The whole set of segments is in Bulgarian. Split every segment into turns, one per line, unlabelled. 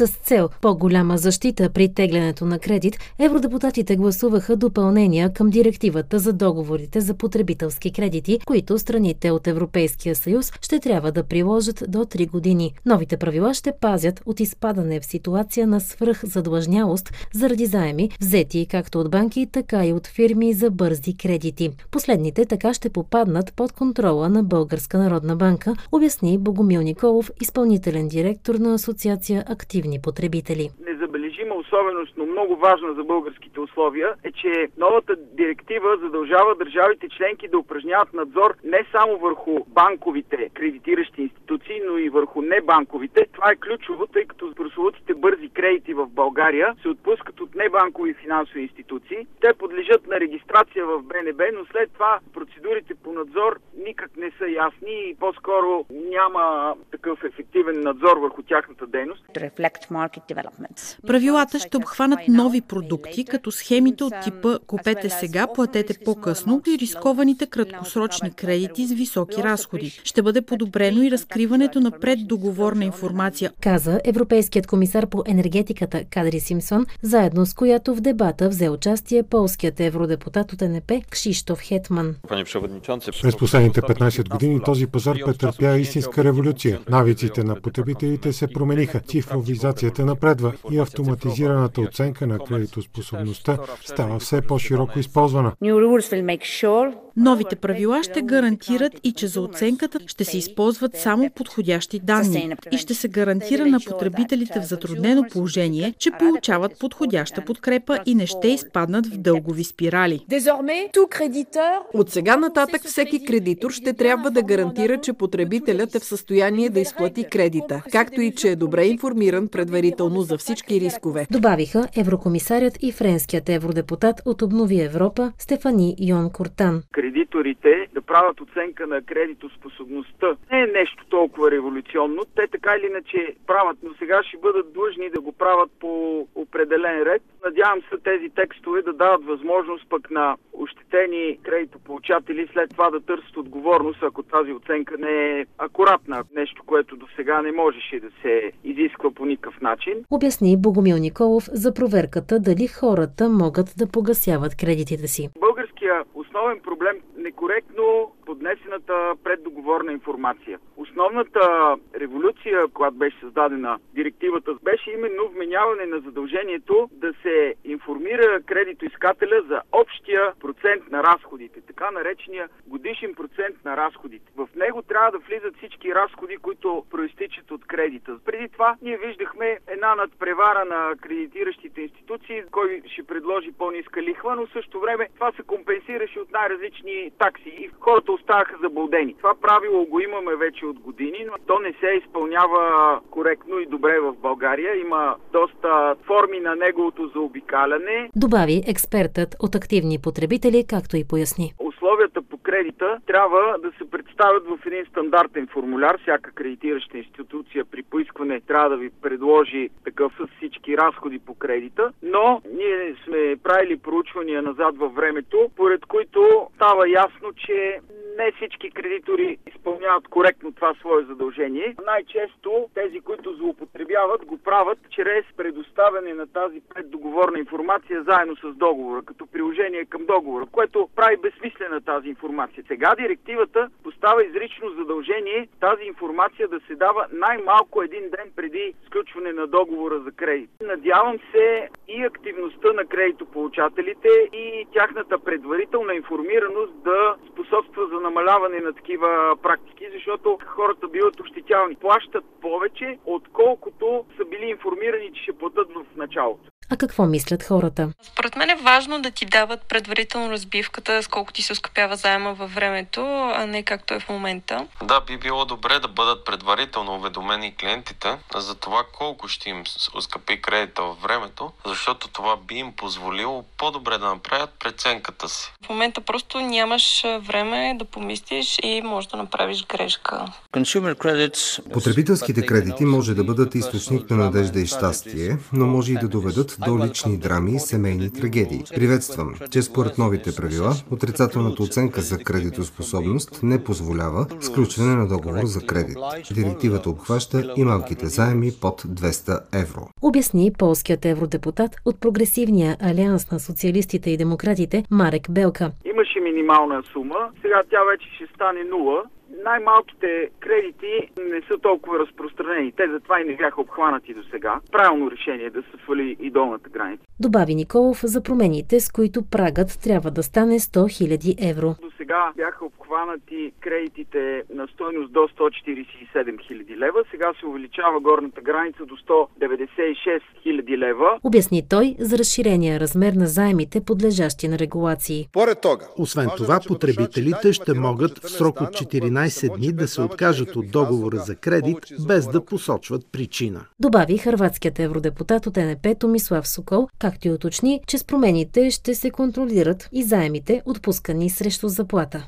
С цел по-голяма защита при теглянето на кредит, евродепутатите гласуваха допълнения към директивата за договорите за потребителски кредити, които страните от Европейския съюз ще трябва да приложат до 3 години. Новите правила ще пазят от изпадане в ситуация на свръхзадлъжнялост заради заеми, взети както от банки, така и от фирми за бързи кредити. Последните така ще попаднат под контрола на Българска народна банка, обясни Богомил Николов, изпълнителен директор на Асоциация Активни потребители.
Незабележима особеност, но много важна за българските условия е, че новата директива задължава държавите членки да упражняват надзор не само върху банковите кредитиращи институции, но и върху небанковите. Това е ключово, тъй като прословутите бързи кредити в България се отпускат от небанкови финансови институции. Те подлежат на регистрация в БНБ, но след това процедурите по надзор никак не са ясни и по-скоро няма такъв ефективен надзор върху тяхната дейност.
Правилата ще обхванат нови продукти, като схемите от типа Купете сега, платете по-късно и рискованите краткосрочни кредити с високи разходи. Ще бъде подобрено и разкриването на преддоговорна информация.
Каза европейският комисар по енергетиката Кадри Симсон, заедно с която в дебата взе участие полският евродепутат от НП Кшиштоф Хетман.
През последните 15 години този пазар претърпя истинска революция. Навиците на потребителите се промениха, цифровизацията напредва и автоматизираната оценка на кредитоспособността става все по-широко използвана.
Новите правила ще гарантират и че за оценката ще се използват само подходящи данни и ще се гарантира на потребителите в затруднено положение, че получават подходяща подкрепа и не ще изпаднат в дългови спирали.
От сега нататък всеки кредитор ще трябва да гарантира, че потребителят е в състояние да изплати кредита, както и че е добре информиран предварително за всички рискове.
Добавиха еврокомисарят и френският евродепутат от Обнови Европа Стефани Йон Кортан.
Кредиторите да правят оценка на кредитоспособността не е нещо толкова революционно. Те така или иначе правят, но сега ще бъдат длъжни да го правят по определен ред. Надявам се тези текстове да дават възможност пък на ощетени кредитополучатели след това да търсят отговорност, ако тази оценка не е акуратна. Нещо, което до сега не можеше да се изисква по никакъв начин.
Обясни Богомил Николов за проверката дали хората могат да погасяват кредитите си.
Основен проблем некоректно поднесената преддоговорна информация. Основната революция, която беше създадена директивата, беше именно вменяване на задължението да се информира кредитоискателя за общия процент на разходите, така наречения годишен процент на разходите. В него трябва да влизат всички разходи, които проистичат от кредита. Преди това ние виждахме една надпревара на кредитиращите институции, кой ще предложи по-ниска лихва, но в същото време това се компенсираше от най-различни такси и хората оставаха заблудени. Това правило го имаме вече от години, но то не се изпълнява коректно и добре в България. Има доста форми на неговото заобикаляне.
Добави експертът от активни потребители, както и поясни.
Условията по кредита трябва да се представят в един стандартен формуляр. Всяка кредитираща институция при поискване трябва да ви предложи такъв с всички разходи по кредита, но ние сме правили проучвания назад във времето, поред които става ясно, че не всички кредитори изпълняват коректно това свое задължение. Най-често тези, които злоупотребяват, го правят чрез предоставяне на тази преддоговорна информация заедно с договора, като приложение към договора, което прави безсмислена тази информация. Сега директивата поставя изрично задължение тази информация да се дава най-малко един ден преди сключване на договора за кредит. Надявам се и активността на кредитополучателите и тяхната предварителна информираност да способства за намаляване на такива практики, защото хората биват ощетявани. Плащат повече, отколкото са били информирани, че ще платят в началото.
А какво мислят хората?
Според мен е важно да ти дават предварително разбивката, с колко ти се оскъпява заема във времето, а не както е в момента.
Да, би било добре да бъдат предварително уведомени клиентите за това колко ще им оскъпи кредита във времето, защото това би им позволило по-добре да направят преценката си.
В момента просто нямаш време да помислиш и може да направиш грешка.
Потребителските кредити може да бъдат източник на надежда и щастие, но може и да доведат до лични драми и семейни трагедии. Приветствам, че според новите правила, отрицателната оценка за кредитоспособност не позволява сключване на договор за кредит. Директивата обхваща и малките заеми под 200 евро.
Обясни полският евродепутат от Прогресивния алианс на социалистите и демократите Марек Белка.
Имаше минимална сума, сега тя вече ще стане нула най-малките кредити не са толкова разпространени. Те затова и не бяха обхванати до сега. Правилно решение е да се свали и долната граница.
Добави Николов за промените, с които прагът трябва да стане 100 000 евро.
Сега бяха обхванати кредитите на стойност до 147 000 лева. Сега се увеличава горната граница до 196 000 лева.
Обясни той за разширения размер на заемите, подлежащи на регулации.
Освен това, потребителите ще могат в срок от 14 дни да се откажат от договора за кредит, без да посочват причина.
Добави хърватският евродепутат от НП Томислав Сокол, както и уточни, че с промените ще се контролират и заемите, отпускани срещу заплата.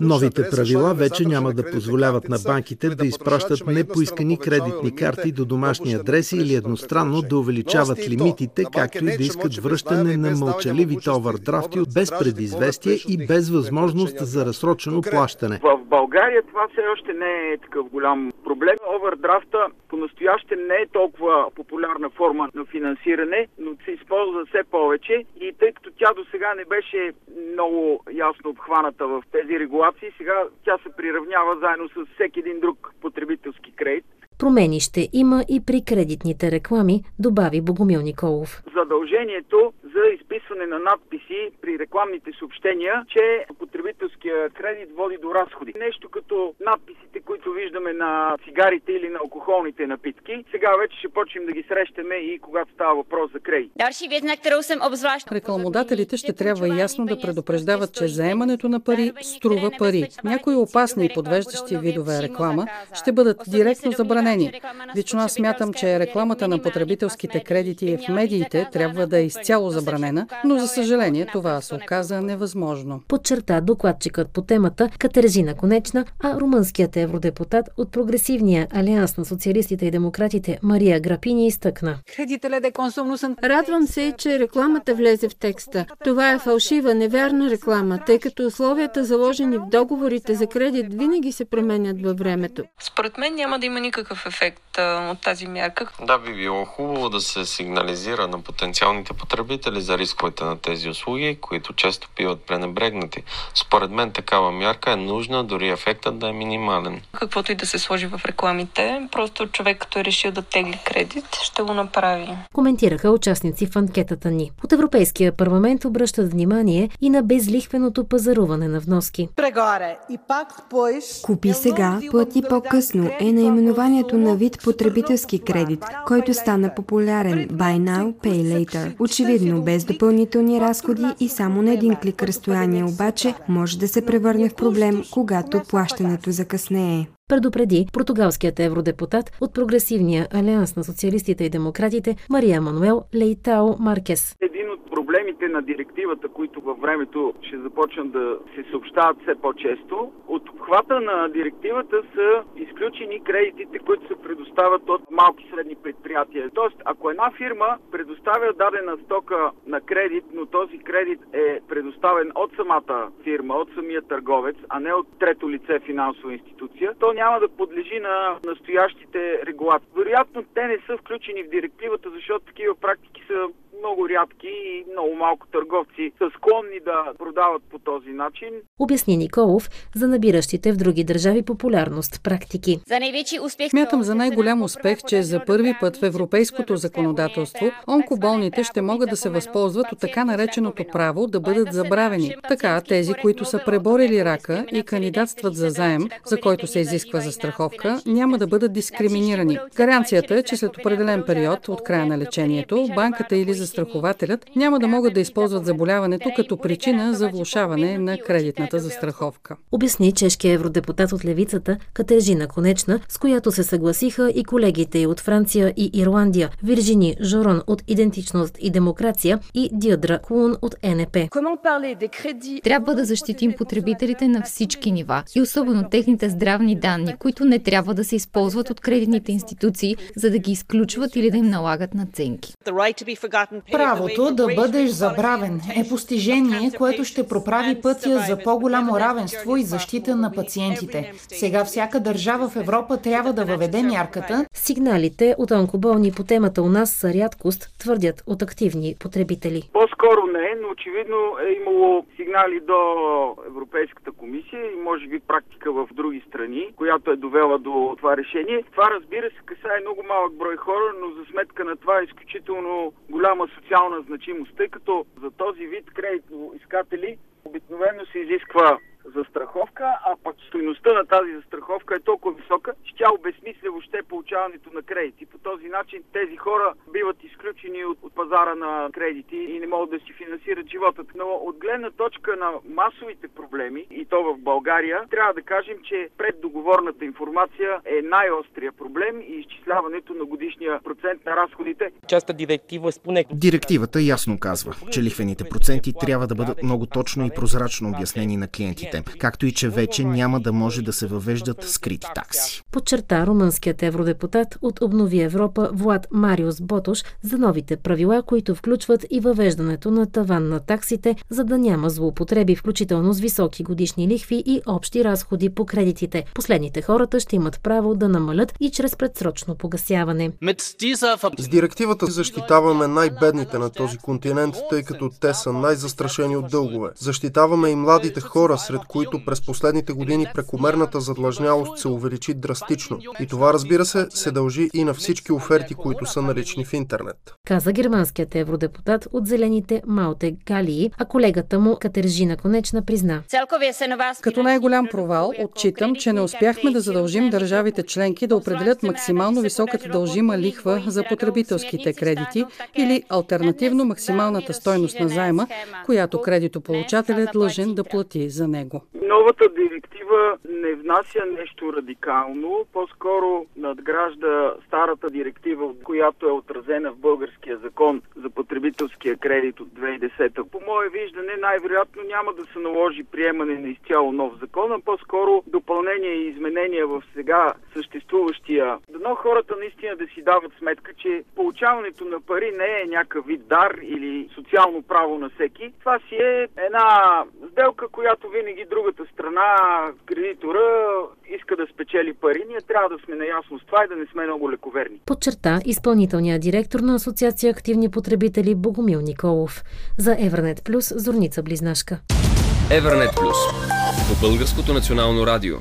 Новите правила вече няма да позволяват на банките да изпращат непоискани кредитни карти до домашни адреси или едностранно да увеличават лимитите, както и да искат връщане на мълчаливите овърдрафти без предизвестие и без възможност за разсрочено плащане.
В България това все още не е такъв голям проблем. Овърдрафта по-настояще не е толкова популярна форма на финансиране, но се използва все повече и тъй като тя до сега не беше много ясно обхваната в тези регулации, сега тя се приравнява заедно с всеки един друг потребителски кредит.
Промени ще има и при кредитните реклами, добави Богомил Николов.
Задължението за изписване на надписи при рекламните съобщения, че потребителския кредит води до разходи. Нещо като надписите, които виждаме на цигарите или на алкохолните напитки. Сега вече ще почнем да ги срещаме и когато става въпрос за кредит.
Рекламодателите ще трябва ясно да предупреждават, че заемането на пари струва пари. Някои опасни и подвеждащи видове реклама ще бъдат директно забранени. Лично аз смятам, че рекламата на потребителските кредити в медиите трябва да е изцяло забранена, но за съжаление това се оказа невъзможно.
Подчерта докладчикът по темата Катерзина Конечна, а румънският евродепутат от Прогресивния алианс на социалистите и демократите Мария Грапини изтъкна.
Радвам се, че рекламата влезе в текста. Това е фалшива, невярна реклама, тъй като условията заложени в договорите за кредит винаги се променят във времето.
Според мен няма да има никакъв ефект а, от тази мярка.
Да, би било хубаво да се сигнализира на потенциалните потребители за рисковете на тези услуги, които често биват пренебрегнати. Според мен такава мярка е нужна, дори ефектът да е минимален.
Каквото и да се сложи в рекламите, просто човек като е решил да тегли кредит, ще го направи.
Коментираха участници в анкетата ни. От Европейския парламент обръщат внимание и на безлихвеното пазаруване на вноски.
Купи сега, плати по-късно. е наименованието на вид потребителски кредит, който стана популярен. Buy Now, Pay Later. Очевидно, без допълнителни разходи и само на един клик разстояние обаче може да се превърне в проблем, когато плащането закъснее
предупреди португалският евродепутат от Прогресивния алианс на социалистите и демократите Мария Мануел Лейтао Маркес.
Един от проблемите на директивата, които във времето ще започнат да се съобщават все по-често, от обхвата на директивата са изключени кредитите, които се предоставят от малки и средни предприятия. Тоест, ако една фирма предоставя дадена стока на кредит, но този кредит е предоставен от самата фирма, от самия търговец, а не от трето лице финансова институция, то няма да подлежи на настоящите регулации. Вероятно те не са включени в директивата, защото такива практики са много рядки и много малко търговци са склонни да продават по този начин.
Обясни Николов за набиращите в други държави популярност практики.
За най-вечи успех
Смятам за най-голям успех, че за първи път в европейското законодателство онкоболните ще могат да се възползват от така нареченото право да бъдат забравени. Така тези, които са преборили рака и кандидатстват за заем, за който се изисква застраховка, няма да бъдат дискриминирани. Гаранцията е, че след определен период от края на лечението, банката или застрахователят няма да могат да използват заболяването като причина за влушаване на кредитната застраховка.
Обясни чешкия евродепутат от левицата Катержина Конечна, с която се съгласиха и колегите от Франция и Ирландия, Виржини Жорон от Идентичност и демокрация и Диадра Кулун от НП.
Трябва да защитим потребителите на всички нива и особено техните здравни данни, които не трябва да се използват от кредитните институции, за да ги изключват или да им налагат наценки.
Правото да бъдеш забравен е постижение, което ще проправи пътя за по-голямо равенство и защита на пациентите. Сега всяка държава в Европа трябва да въведе мярката.
Сигналите от онкоболни по темата у нас са рядкост, твърдят от активни потребители.
По-скоро не, но очевидно е имало сигнали до Европейската комисия и може би практика в други страни, която е довела до това решение. Това разбира се касае много малък брой хора, но за сметка на това е изключително голяма социална значимост, тъй като за този вид кредитоискатели обикновено се изисква застраховка, а пък стоеността на тази застраховка е толкова висока, че тя обезмисля въобще получаването на кредити. По този начин тези хора биват изключени от, от пазара на кредити и не могат да си финансират живота. Но от гледна точка на масовите проблеми, и то в България, трябва да кажем, че преддоговорната информация е най-острия проблем и изчисляването на годишния процент на разходите.
Частта директива споне...
Директивата ясно казва, че лихвените проценти трябва да бъдат много точно и прозрачно обяснени на клиентите както и че вече няма да може да се въвеждат скрити такси.
Подчерта румънският евродепутат от Обнови Европа Влад Мариус Ботош за новите правила, които включват и въвеждането на таван на таксите, за да няма злоупотреби, включително с високи годишни лихви и общи разходи по кредитите. Последните хората ще имат право да намалят и чрез предсрочно погасяване.
С директивата защитаваме най-бедните на този континент, тъй като те са най-застрашени от дългове. Защитаваме и младите хора, сред които през последните години прекомерната задлъжнялост се увеличи драстично. И това, разбира се, се дължи и на всички оферти, които са налични в интернет.
Каза германският евродепутат от Зелените Малте Галии, а колегата му Катержина Конечна призна.
Като най-голям провал отчитам, че не успяхме да задължим държавите членки да определят максимално високата дължима лихва за потребителските кредити или альтернативно максималната стойност на заема, която кредитополучателят е длъжен да плати за него.
Новата директива не внася нещо радикално, по-скоро надгражда старата директива, която е отразена в българския закон за потребителския кредит от 2010. По мое виждане, най-вероятно няма да се наложи приемане на изцяло нов закон, а по-скоро допълнение и изменения в сега съществуващия. Дано хората наистина да си дават сметка, че получаването на пари не е някакъв вид дар или социално право на всеки. Това си е една сделка, която винаги другата страна, кредитора, иска да спечели пари. Ние трябва да сме наясно с това и да не сме много лековерни.
Подчерта изпълнителният директор на Асоциация активни потребители Богомил Николов. За Евранет Плюс Зорница Близнашка.
Евернет Плюс по Българското национално радио.